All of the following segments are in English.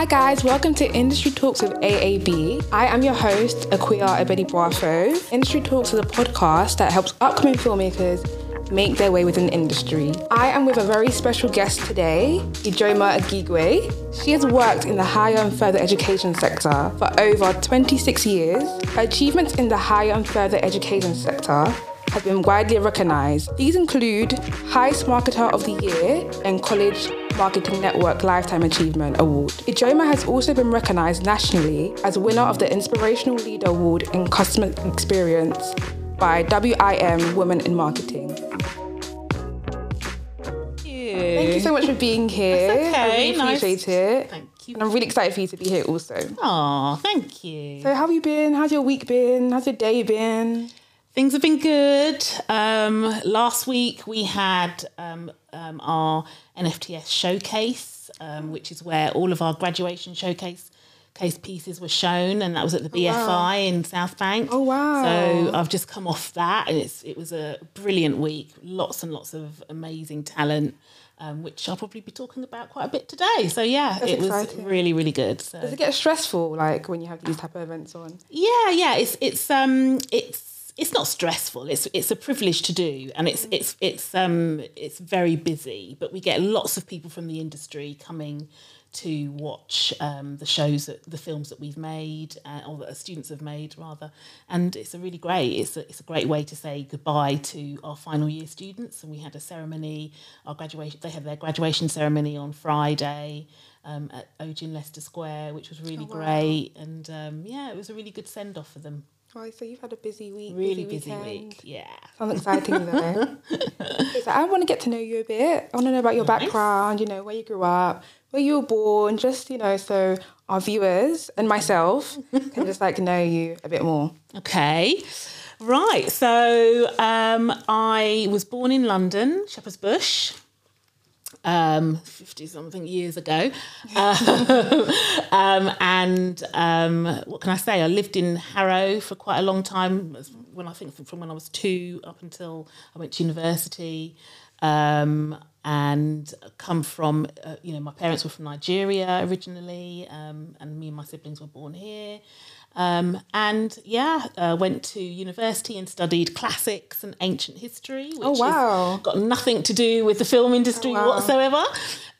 Hi guys, welcome to Industry Talks with AAB. I am your host, Aquia Abedi Brafo. Industry Talks is a podcast that helps upcoming filmmakers make their way within the industry. I am with a very special guest today, Ijeoma Akigwe. She has worked in the higher and further education sector for over 26 years. Her achievements in the higher and further education sector have been widely recognized. These include HEIST Marketer of the Year and College Marketing Network Lifetime Achievement Award. Ijeoma has also been recognized nationally as winner of the Inspirational Leader Award in Customer Experience by WIM Women in Marketing. Thank you so much for being here. That's okay, I really nice. appreciate it. Thank you. And I'm really excited for you to be here also. Oh, thank you. So how have you been? How's your week been? How's your day been? Things have been good. Um, last week we had um, um, our NFTS showcase, um, which is where all of our graduation showcase case pieces were shown, and that was at the BFI in South Bank. Oh, wow. So I've just come off that, and it's it was a brilliant week. Lots and lots of amazing talent. Um, which I'll probably be talking about quite a bit today. So yeah, That's it was exciting. really, really good. So Does it get stressful like when you have these type of events on? yeah, yeah. It's it's um it's it's not stressful. It's it's a privilege to do, and it's it's it's um it's very busy. But we get lots of people from the industry coming to watch um, the shows that the films that we've made uh, or that our students have made rather and it's a really great it's a, it's a great way to say goodbye to our final year students and we had a ceremony our graduation they had their graduation ceremony on Friday um, at Odeon Leicester Square which was really wow. great and um, yeah it was a really good send off for them Oh, so you've had a busy week. really busy weekend. week yeah Sounds exciting though. Like, I want to get to know you a bit. I want to know about your Nice. background, you know, where you grew up, where you were born, just, you know, so our viewers and myself can just like know you a bit more. Okay. Right. So um, I was born in London, Shepherd's Bush, um, 50 something years ago. Um, um, and um, what can I say? I lived in Harrow for quite a long time, when I think from when I was two up until I went to university. Um, and come from, uh, you know, my parents were from Nigeria originally, um, and me and my siblings were born here. Um, and yeah, uh, went to university and studied classics and ancient history, which Oh, wow. got nothing to do with the film industry wow. whatsoever.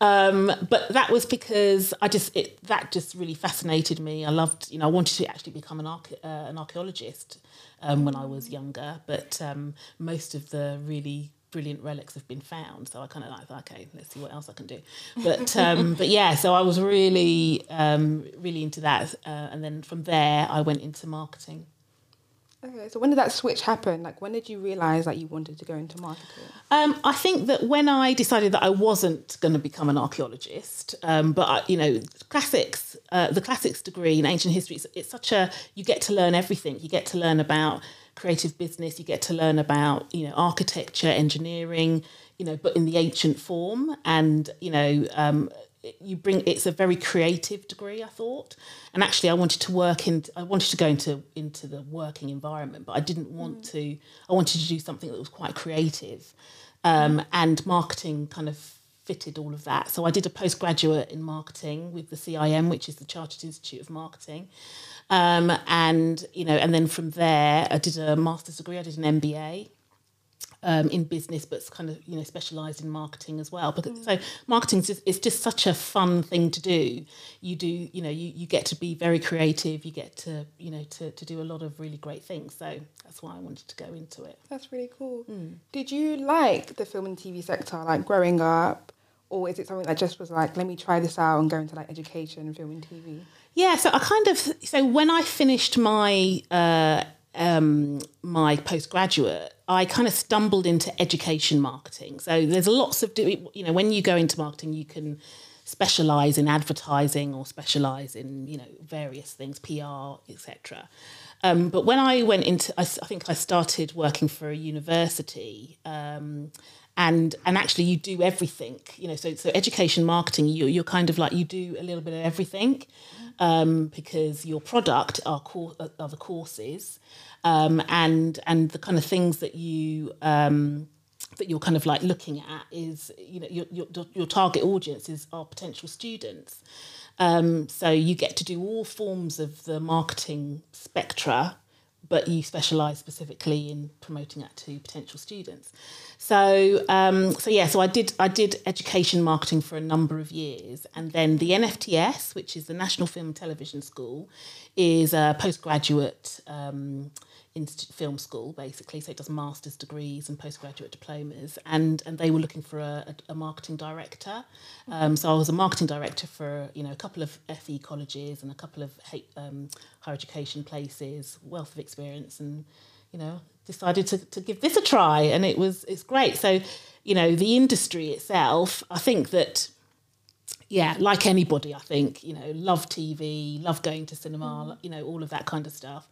Um, but that was because I just it that just really fascinated me. I loved, you know, I wanted to actually become an arch- uh, an archaeologist um, when I was younger, but um, most of the really brilliant relics have been found. So I kind of like, okay, let's see what else I can do. But um, but yeah, so I was really um, really into that, uh, and then from there I went into marketing. Okay, so when did that switch happen? Like, when did you realize that you wanted to go into marketing? Um, I think that when I decided that I wasn't going to become an archaeologist, um, but I, you know, classics, uh, the classics degree in ancient history, it's, it's such a you get to learn everything. You get to learn about creative business. You get to learn about you know architecture, engineering, you know, but in the ancient form, and you know. Um, you bring it's a very creative degree i thought. And actually i wanted to work in i wanted to go into into the working environment but i didn't want to i wanted to do something that was quite creative. Um, and marketing kind of fitted all of that. So i did a postgraduate in marketing with the cim which is the chartered institute of marketing. Um, and you know and then from there i did a master's degree i did an mba um, in business, but it's kind of you know specialised in marketing as well. Because so marketing is just, it's just such a fun thing to do. You do you know you, you get to be very creative. You get to you know to, to do a lot of really great things. So that's why I wanted to go into it. That's really cool. Did you like the film and TV sector, like growing up? Or is it something that just was like, let me try this out and go into like education, and film and TV? Yeah, so I kind of so when I finished my uh, um, my postgraduate, I kind of stumbled into education marketing. So there's lots of you know when you go into marketing, you can specialize in advertising or specialize in you know various things, PR, etc. Um, but when I went into, I think I started working for a university. Um, and and actually you do everything you know so so education marketing you, you're kind of like you do a little bit of everything um, because your product are, cour- are the courses um, and and the kind of things that you um, that you're kind of like looking at is you know your your, your target audience is are potential students. Um, so you get to do all forms of the marketing spectra, but you specialise specifically in promoting that to potential students. So, um, so yeah, so I did I did education marketing for a number of years, and then the NFTS, which is the National Film and Television School, is a postgraduate. Um, film school basically so it does master's degrees and postgraduate diplomas and and they were looking for a, a, a marketing director. Um, so I was a marketing director for you know a couple of FE colleges and a couple of um, higher education places wealth of experience and you know decided to, to give this a try and it was it's great. So you know the industry itself I think that yeah, like anybody, I think, you know, love TV, love going to cinema, you know, all of that kind of stuff.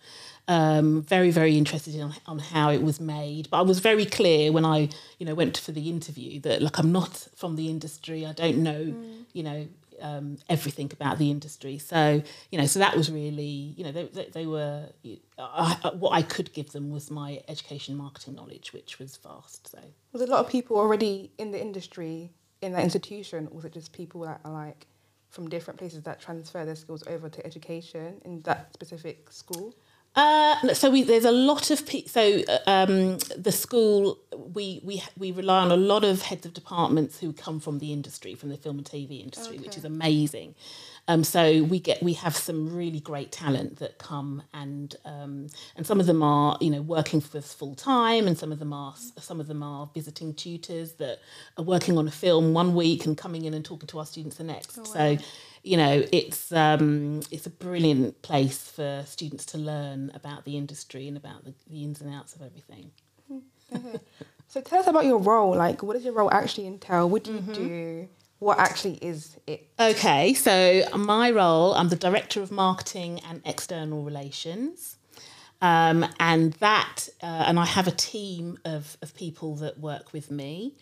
Um, very, very interested in on how it was made. But I was very clear when I, you know, went for the interview that, look, I'm not from the industry. I don't know, mm. you know, um, everything about the industry. So, you know, so that was really, you know, they, they, they were, I, what I could give them was my education marketing knowledge, which was vast. So, was a lot of people already in the industry in that institution, was it just people that are like from different places that transfer their skills over to education in that specific school? Uh, so we, there's a lot of pe- so uh, um, the school we we we rely on a lot of heads of departments who come from the industry from the film and TV industry, okay. which is amazing. Um, so we get we have some really great talent that come and um, and some of them are you know working for us full time, and some of them are some of them are visiting tutors that are working on a film one week and coming in and talking to our students the next. Oh, wow. So you know it's um, it's a brilliant place for students to learn about the industry and about the, the ins and outs of everything. Mm-hmm. So tell us about your role. Like, what does your role actually entail? What do you mm-hmm. do? what actually is it? Okay, so my role, I'm the Director of Marketing and External Relations. Um, and that, uh, and I have a team of, of people that work with me.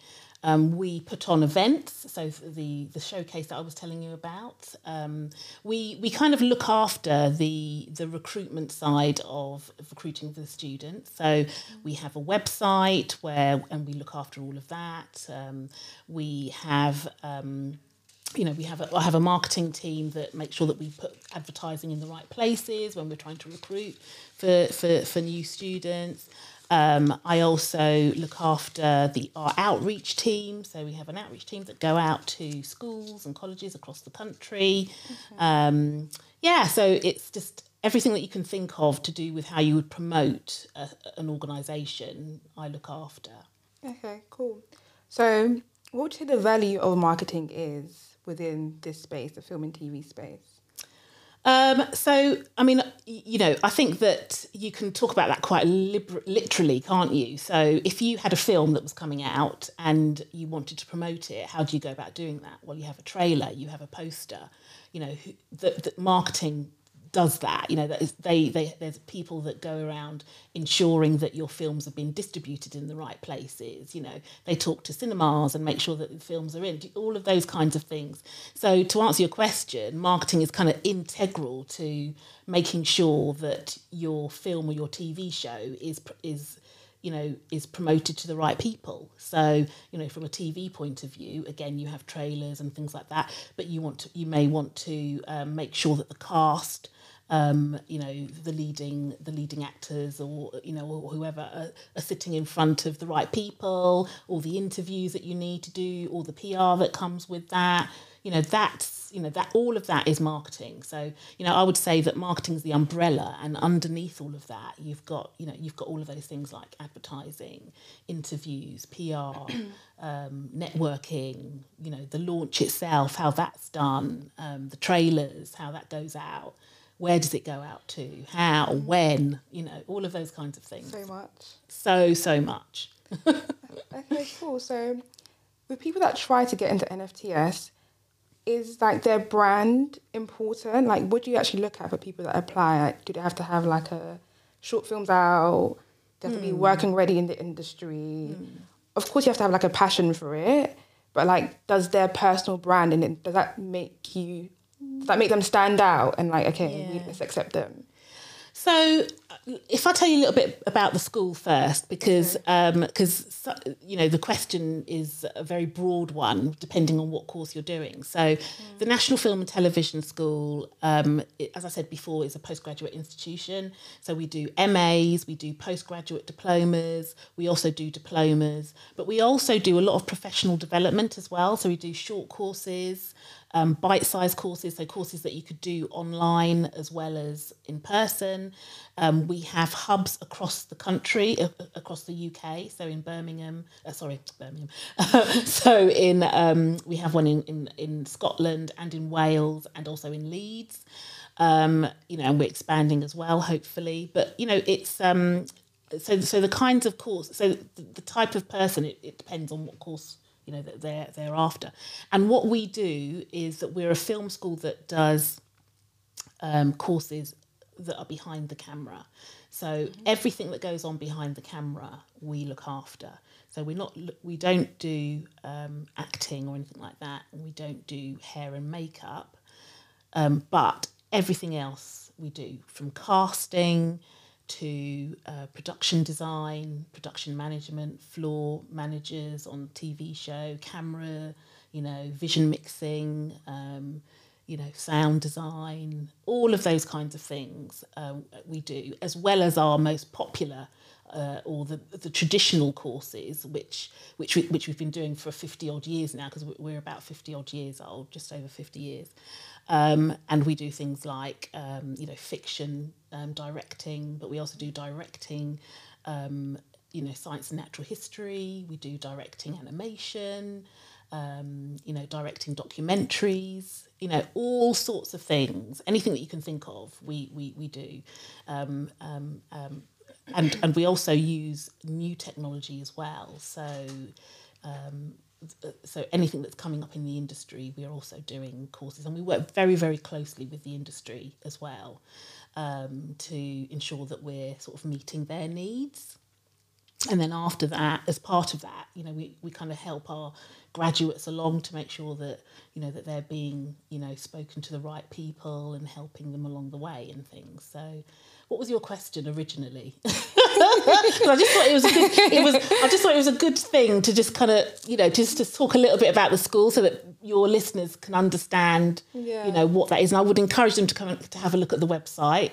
Um, we put on events, so the the showcase that I was telling you about. Um, we we kind of look after the the recruitment side of, recruiting the students. So we have a website where and we look after all of that. Um, we have um, you know, we have a, I have a marketing team that makes sure that we put advertising in the right places when we're trying to recruit for, for, for new students. Um, I also look after the our outreach team. So we have an outreach team that go out to schools and colleges across the country. Okay. Um, yeah, so it's just everything that you can think of to do with how you would promote a, an organisation. I look after. Okay, cool. So, what would you say the value of marketing is within this space, the film and TV space? Um, so, I mean, you know, I think that you can talk about that quite liber- literally, can't you? So, if you had a film that was coming out and you wanted to promote it, how do you go about doing that? Well, you have a trailer, you have a poster. You know, the, the marketing does that. You know, that is, they, they there's people that go around ensuring that your films have been distributed in the right places. You know, they talk to cinemas and make sure that the films are in. All of those kinds of things. So to answer your question, marketing is kind of integral to making sure that your film or your TV show is is you know is promoted to the right people so you know from a tv point of view again you have trailers and things like that but you want to you may want to um, make sure that the cast um, you know the leading the leading actors or you know or whoever are, are, sitting in front of the right people all the interviews that you need to do all the PR that comes with that. You know that's you know that all of that is marketing. So you know I would say that marketing is the umbrella and underneath all of that you've got you know you've got all of those things like advertising interviews PR um, networking you know the launch itself how that's done um, the trailers how that goes out where does it go out to? How? When? You know all of those kinds of things. So much. So so much. Okay cool. So with people that try to get into nfts is like their brand important? Like what do you actually look at for people that apply? Like do they have to have like a short films out? They have mm. to be hmm. working ready in the industry? Mm. of course you have to have like a passion for it but like does their personal brand and it, does that make you does that make them stand out and like okay yeah. we, let's accept them so if I tell you a little bit about the school first, because because um, you know the question is a very broad one, depending on what course you're doing. So, the National Film and Television School, um, as I said before, is a postgraduate institution. So we do MAs, we do postgraduate diplomas, we also do diplomas, but we also do a lot of professional development as well. So we do short courses um, bite-sized courses, so courses that you could do online as well as in person. Um, we have hubs across the country, uh, across the UK. So in Birmingham, uh, sorry, Birmingham. so in um, we have one in, in in Scotland and in Wales and also in Leeds. Um, you know, and we're expanding as well, hopefully. But you know, it's um, so so the kinds of course, so the, type of person, it, it depends on what course you know that they're they're after. And what we do is that we're a film school that does um, courses that are behind the camera. So mm-hmm. everything that goes on behind the camera, we look after. So we're not we don't do um, acting or anything like that, and we don't do hair and makeup, um, but everything else we do from casting to uh, production design, production management, floor managers on TV show, camera, you know, vision mixing, um, you know, sound design, all of those kinds of things um, we do, as well as our most popular uh, or the, the traditional courses, which which we, which we've been doing for fifty odd years now, because we're about fifty odd years old, just over fifty years. Um, and we do things like, um, you know, fiction um, directing, but we also do directing, um, you know, science and natural history. We do directing animation, um, you know, directing documentaries, you know, all sorts of things. Anything that you can think of, we, we, we do. Um, and, and we also use new technology as well. So, um, so anything that's coming up in the industry, we are also doing courses, and we work very, very closely with the industry as well um, to ensure that we're sort of meeting their needs. And then after that, as part of that, you know, we, we kind of help our graduates along to make sure that you know that they're being you know spoken to the right people and helping them along the way and things. So what was your question originally? I just thought it was a good, it was I just thought it was a good thing to just kind of you know just to talk a little bit about the school so that your listeners can understand yeah. you know what that is. And I would encourage them to come to have a look at the website.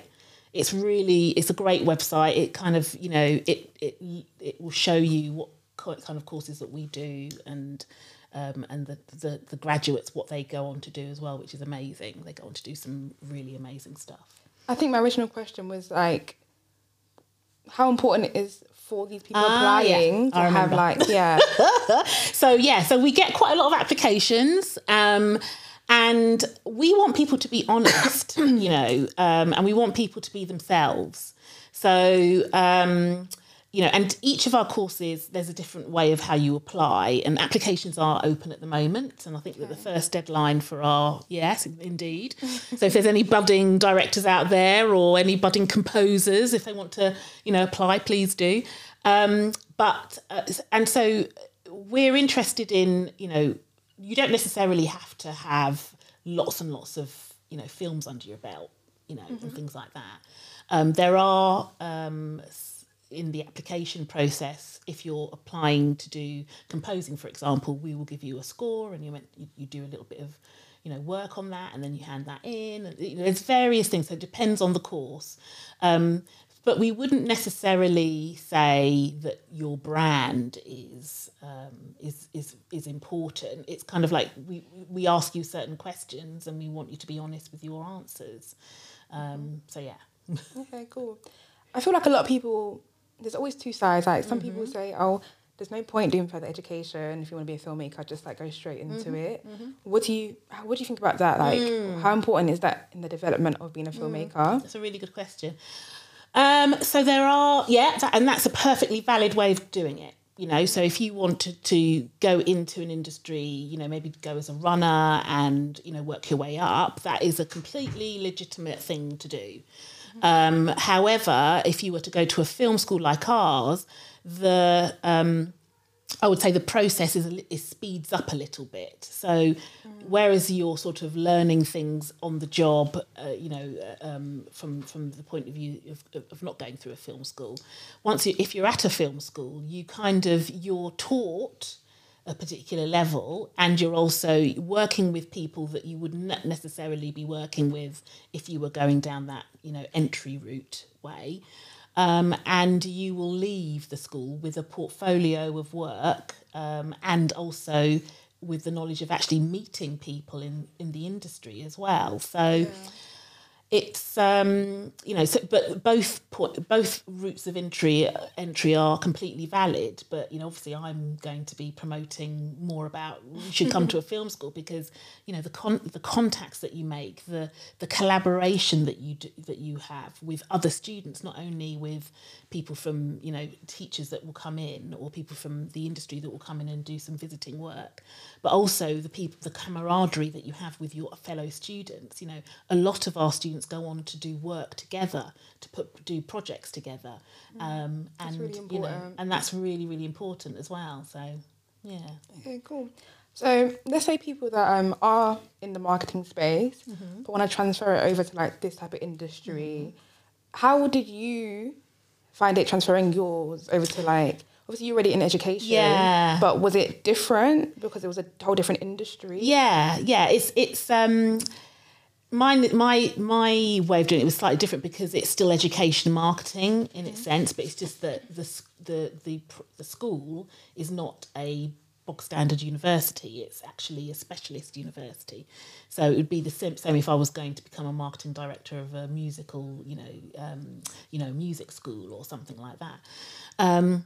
It's really it's a great website. It kind of you know it it it will show you what kind of courses that we do and um, and the, the the graduates what they go on to do as well which is amazing. They go on to do some really amazing stuff. I think my original question was like, how important it is for these people ah, applying yeah. to have like yeah. so yeah, so we get quite a lot of applications. Um, and we want people to be honest, you know, um, and we want people to be themselves. So um, you know, and each of our courses, there's a different way of how you apply, and applications are open at the moment. And I think that the first deadline for our yes, indeed. so if there's any budding directors out there or any budding composers, if they want to, you know, apply, please do. Um, but uh, and so we're interested in, you know, you don't necessarily have to have lots and lots of, you know, films under your belt, you know, mm-hmm. and things like that. Um, there are um, in the application process, if you're applying to do composing, for example, we will give you a score and you, you, do a little bit of you know work on that and then you hand that in there's various things so it depends on the course. Um, but we wouldn't necessarily say that your brand is um, is is is important. It's kind of like we we ask you certain questions and we want you to be honest with your answers. Um, so yeah. Okay cool. I feel like a lot of people there's always two sides. Like some mm-hmm. people say, oh, there's no point doing further education if you want to be a filmmaker. Just like go straight into mm-hmm. it. Mm-hmm. What do you What do you think about that? Like, mm. how important is that in the development of being a mm. filmmaker? That's a really good question. Um, so there are, yeah, that, and that's a perfectly valid way of doing it. You know, so if you wanted to go into an industry, you know, maybe go as a runner and you know work your way up, that is a completely legitimate thing to do. Um, however, if you were to go to a film school like ours, the um, I would say the process is, is speeds up a little bit. So, whereas you're sort of learning things on the job, uh, you know, uh, um, from from the point of view of, of- not going through a film school, once you if you're at a film school, you kind of you're taught a particular level, and you're also working with people that you would not necessarily be working with if you were going down that you know entry route way um, and you will leave the school with a portfolio of work um, and also with the knowledge of actually meeting people in, in the industry as well. So it's um, you know, so but both po- both routes of entry entry are completely valid. But you know, obviously, I'm going to be promoting more about you should come to a film school because you know the con- the contacts that you make, the the collaboration that you do, that you have with other students, not only with people from you know teachers that will come in or people from the industry that will come in and do some visiting work, but also the people the camaraderie that you have with your fellow students. You know, a lot of our students go on to do work together to put do projects together, um, and really you know, and that's really really important as well. So yeah. Okay, cool. So let's say people that um are in the marketing space but want to transfer it over to like this type of industry. How did you find it transferring yours over to like obviously you're already in education. Yeah. But was it different because it was a whole different industry? Yeah, yeah. It's it's um my my my way of doing it was slightly different because it's still education marketing in its sense, but it's just that the the the the school is not a bog standard university. It's actually a specialist university. So it would be the same, same if I was going to become a marketing director of a musical, you know, um, you know, music school or something like that. Um,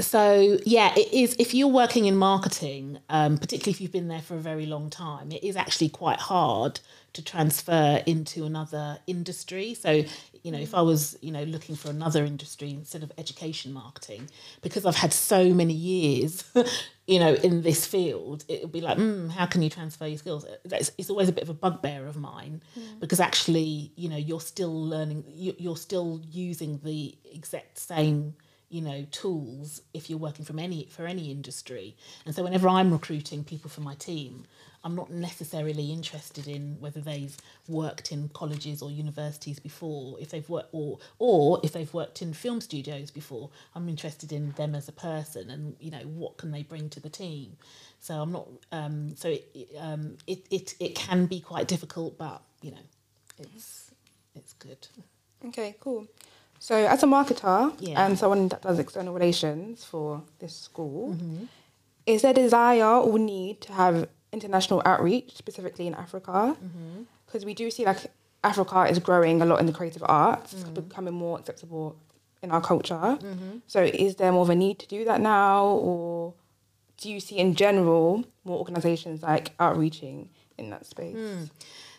so yeah, it is. If you're working in marketing, um, particularly if you've been there for a very long time, it is actually quite hard to transfer into another industry. So you know, if I was you know looking for another industry instead of education marketing, because I've had so many years, you know, in this field, it would be like, mm, how can you transfer your skills? That's, it's always a bit of a bugbear of mine because actually, you know, you're still learning, you- you're still using the exact same you know tools if you're working from any for any industry. And so whenever i'm recruiting people for my team i'm not necessarily interested in whether they've worked in colleges or universities before if they've worked or or if they've worked in film studios before. I'm interested in them as a person and you know what can they bring to the team. So i'm not um so it um it it, it can be quite difficult but you know it's it's good. Okay, cool. So as a marketer Yeah. and someone that does external relations for this school, mm-hmm. is there desire or need to have international outreach, specifically in Africa? Mm-hmm. Because we do see like Africa is growing a lot in the creative arts, it's becoming more acceptable in our culture. So is there more of a need to do that now, or do you see in general more organisations like outreaching in that space? Hmm.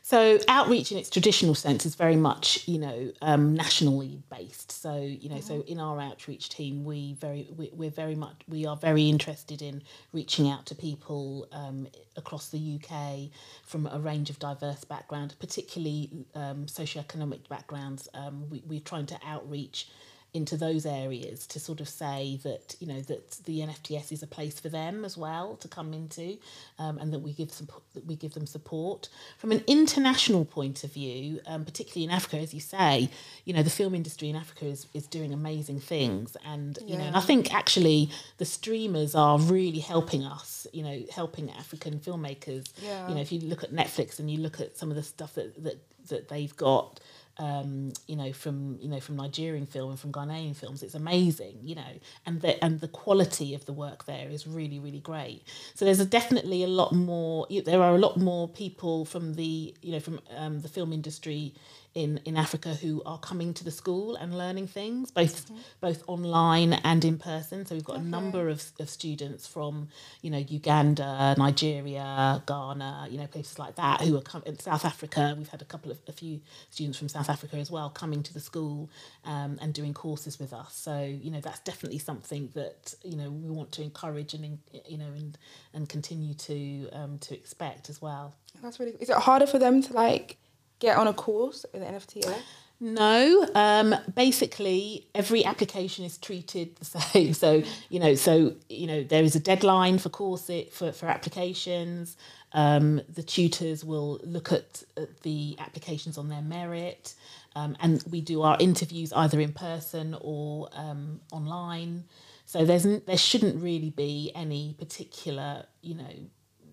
So outreach in its traditional sense is very much, you know, um, nationally based. So you know, so in our outreach team, we very we, we're very much we are very interested in reaching out to people um, across the UK from a range of diverse backgrounds, particularly um, socioeconomic backgrounds. Um, we, we're trying to outreach into those areas to sort of say that you know that the NFTS is a place for them as well to come into, um, and that we give some that we give them support from an international point of view, um, particularly in Africa, as you say, you know the film industry in Africa is is doing amazing things, and you know, and I think actually the streamers are really helping us, you know, helping African filmmakers. Yeah. You know, if you look at Netflix and you look at some of the stuff that that that they've got um, you know, from you know from Nigerian film and from Ghanaian films. It's amazing, you know, and the and the quality of the work there is really really great. So there's a definitely a lot more. There are a lot more people from the you know from um, the film industry in in Africa who are coming to the school and learning things both both online and in person. So we've got a number of, of students from you know Uganda, Nigeria, Ghana, you know places like that who are coming. South Africa, we've had a couple of a few students from South Africa as well coming to the school um, and doing courses with us. So you know that's definitely something that you know we want to encourage and you know and and continue to um, to expect as well. That's really. Is it harder for them to like get on a course in the NFTS? Yeah? No, um, basically every application is treated the same. So you know, so you know, there is a deadline for course it, for for applications. Um, the tutors will look at, at the applications on their merit, um, and we do our interviews either in person or um, online. So there's there shouldn't really be any particular you know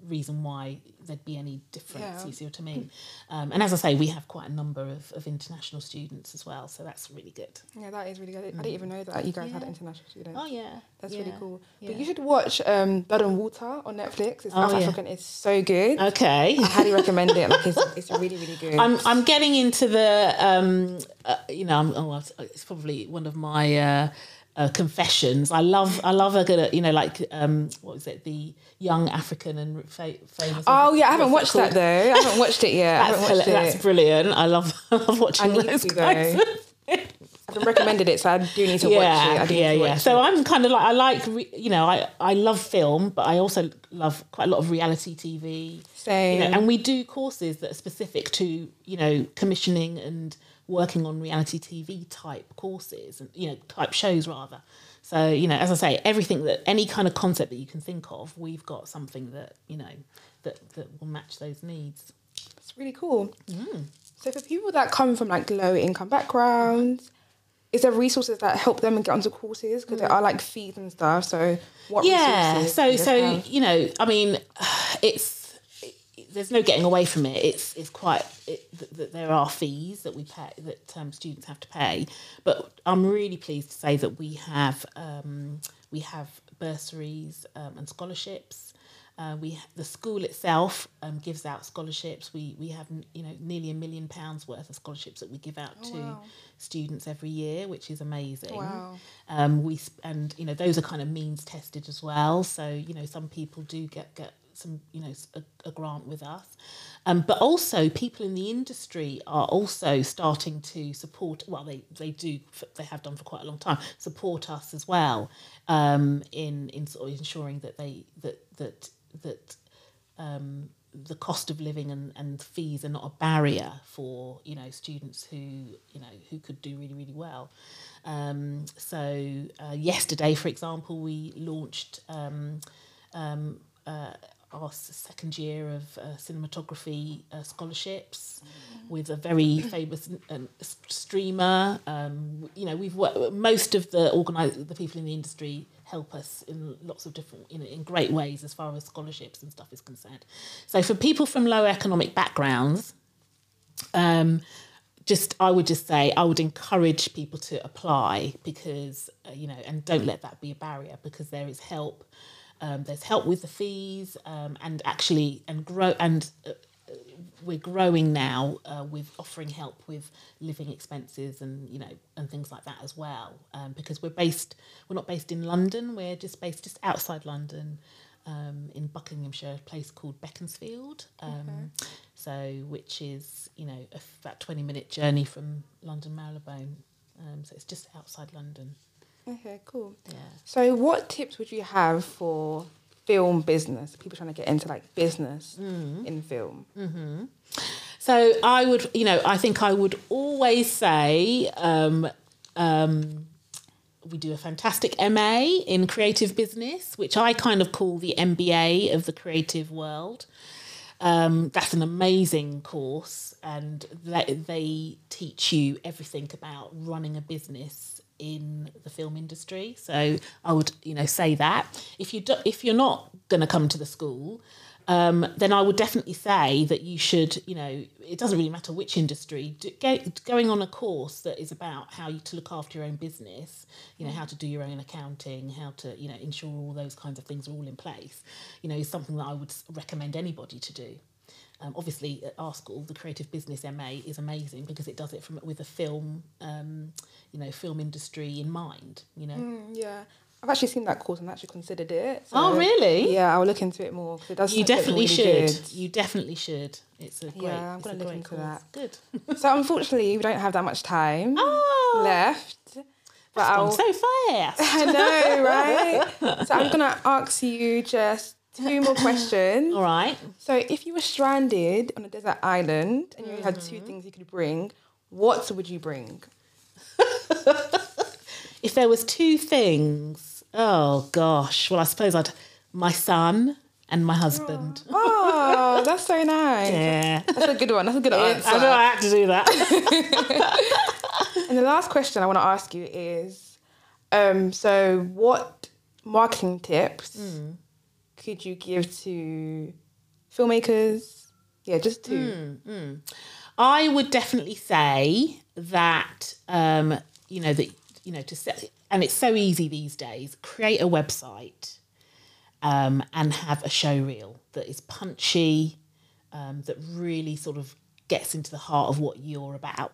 reason why there'd be any difference. Yeah. You see what I mean? Um, and as I say, we have quite a number of, of international students as well, so that's really good. Yeah, that is really good. I didn't even know that you guys had international students. Oh yeah, That's really cool. But you should watch um, Blood and Water on Netflix. It's Oh, South yeah. African. It's so good. Okay. I highly recommend it. Like it's, it's really really good. I'm I'm getting into the um, uh, you know I'm, oh, it's probably one of my uh, uh, confessions. I love I love a good you know like um, what was it the young African and fa- famous. oh yeah, I haven't watched that though. I haven't watched it yet. That's, watched it. that's brilliant. I love I love watching I those guys. I've been recommended it, so I do need to watch it. yeah, I do yeah, yeah. So it. I'm kind of like I like re- you know I I love film, but I also love quite a lot of reality TV. Same. You know, and we do courses that are specific to you know commissioning and working on reality TV type courses and you know type shows rather. So you know, as I say, everything that any kind of concept that you can think of, we've got something that you know that that will match those needs. It's really cool. Mm. So for people that come from like low income backgrounds, is there resources that help them and get onto courses? Because there are like fees and stuff. So what Mm. yeah so so have? you know i mean it's there's no getting away from it it's it's quite it, th- th- there are fees that we pay that um, students have to pay but i'm really pleased to say that we have um, we have bursaries um, and scholarships uh, we the school itself um, gives out scholarships. We we have you know nearly a million pounds worth of scholarships that we give out to Oh, wow. students every year, which is amazing. Wow. Um, we sp- and you know those are kind of means tested as well. So you know some people do get get some you know a grant with us, um, but also people in the industry are also starting to support. Well, they they do they have done for quite a long time support us as well um, in in sort of ensuring that they that that that um, the cost of living and, and fees are not a barrier for you know students who you know who could do really really well. Um, so uh, yesterday, for example, we launched um, um, uh, our second year of uh, cinematography uh, scholarships with a very famous um, streamer. Um, you know, we've worked, most of the organize the people in the industry help us in lots of different, you know, in great ways as far as scholarships and stuff is concerned. So for people from low economic backgrounds, um, just I would just say I would encourage people to apply because uh, you know and don't let that be a barrier because there is help. Um, there's help with the fees um, and actually and grow and uh, we're growing now uh, with offering help with living expenses and you know and things like that as well um, because we're based we're not based in London we're just based just outside London um, in Buckinghamshire, a place called Beaconsfield. Um, So, which is you know about twenty minute journey from London Marylebone. Um, so it's just outside London. Okay, cool. Yeah. So what tips would you have for film business? People trying to get into like business Mm. in film. So I would, you know, I think I would always say um, um, we do a fantastic MA in creative business, which I kind of call the MBA of the creative world. Um, that's an amazing course, and they, they teach you everything about running a business in the film industry. So I would, you know, say that if you do, if you're not going to come to the school, um, then I would definitely say that you should, you know, it doesn't really matter which industry, do, go, going on a course that is about how you to look after your own business, you know, how to do your own accounting, how to, you know, ensure all those kinds of things are all in place, you know, is something that I would recommend anybody to do. Um, obviously, at our school, the creative business MA is amazing because it does it from with a film, um, you know, film industry in mind. You know, Mm, yeah. I've actually seen that course and actually considered it. Oh, really? Yeah, I'll look into it more because it does. you definitely really should. good. You definitely should. It's a great. Yeah, I'm gonna look into course. that. Good. So unfortunately, we don't have that much time Oh, left. But I'll. so fast. I know, right? so I'm gonna ask you just two more questions. All right. So if you were stranded on a desert island and you only had two things you could bring, what would you bring? If there was two things, oh gosh, well, I suppose I'd my son and my husband. Oh, that's so nice. Yeah, That's a good one. That's a good answer. I know I had to do that. And the last question I want to ask you is, um, so what marketing tips could you give to filmmakers? Yeah, just two. I would definitely say that um, you know that you know to set, and it's so easy these days. Create a website um, and have a show reel that is punchy, um, that really sort of gets into the heart of what you're about.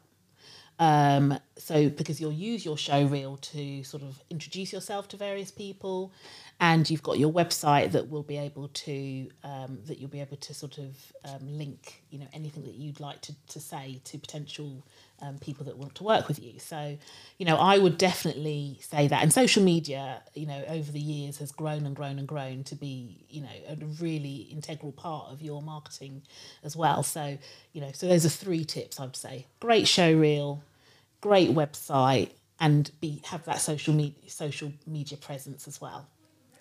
Um, so because you'll use your show reel to sort of introduce yourself to various people, and you've got your website that will be able to um, that you'll be able to sort of um, link, you know, anything that you'd like to, to say to potential um, people that want to work with you. So, you know, I would definitely say that. And social media, you know, over the years has grown and grown and grown to be, you know, a really integral part of your marketing as well. So, you know, so those are three tips I would say. Great show reel, great website, and be have that social media social media presence as well.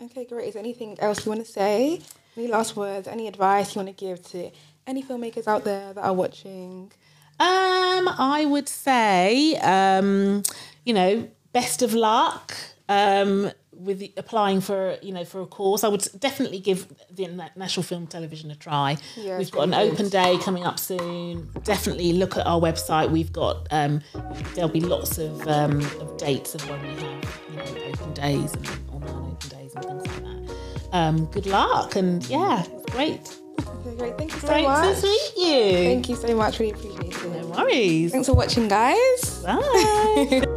Okay, great. Is there anything else you want to say? Any last words? Any advice you want to give to any filmmakers out there that are watching? Um, I would say, um, you know, best of luck um, with the, applying for, you know, for a course. I would definitely give the National Film Television a try. Yeah, We've got an really open day coming up soon. Definitely look at our website. We've got um, there'll be lots of, um, of dates of when we have, you know, open days and online open days and things like that. Um, good luck and yeah, great. Okay, great. Thank you so Great much. to meet you. Thank you so much. Really appreciate it. No worries. Thanks for watching, guys. Bye.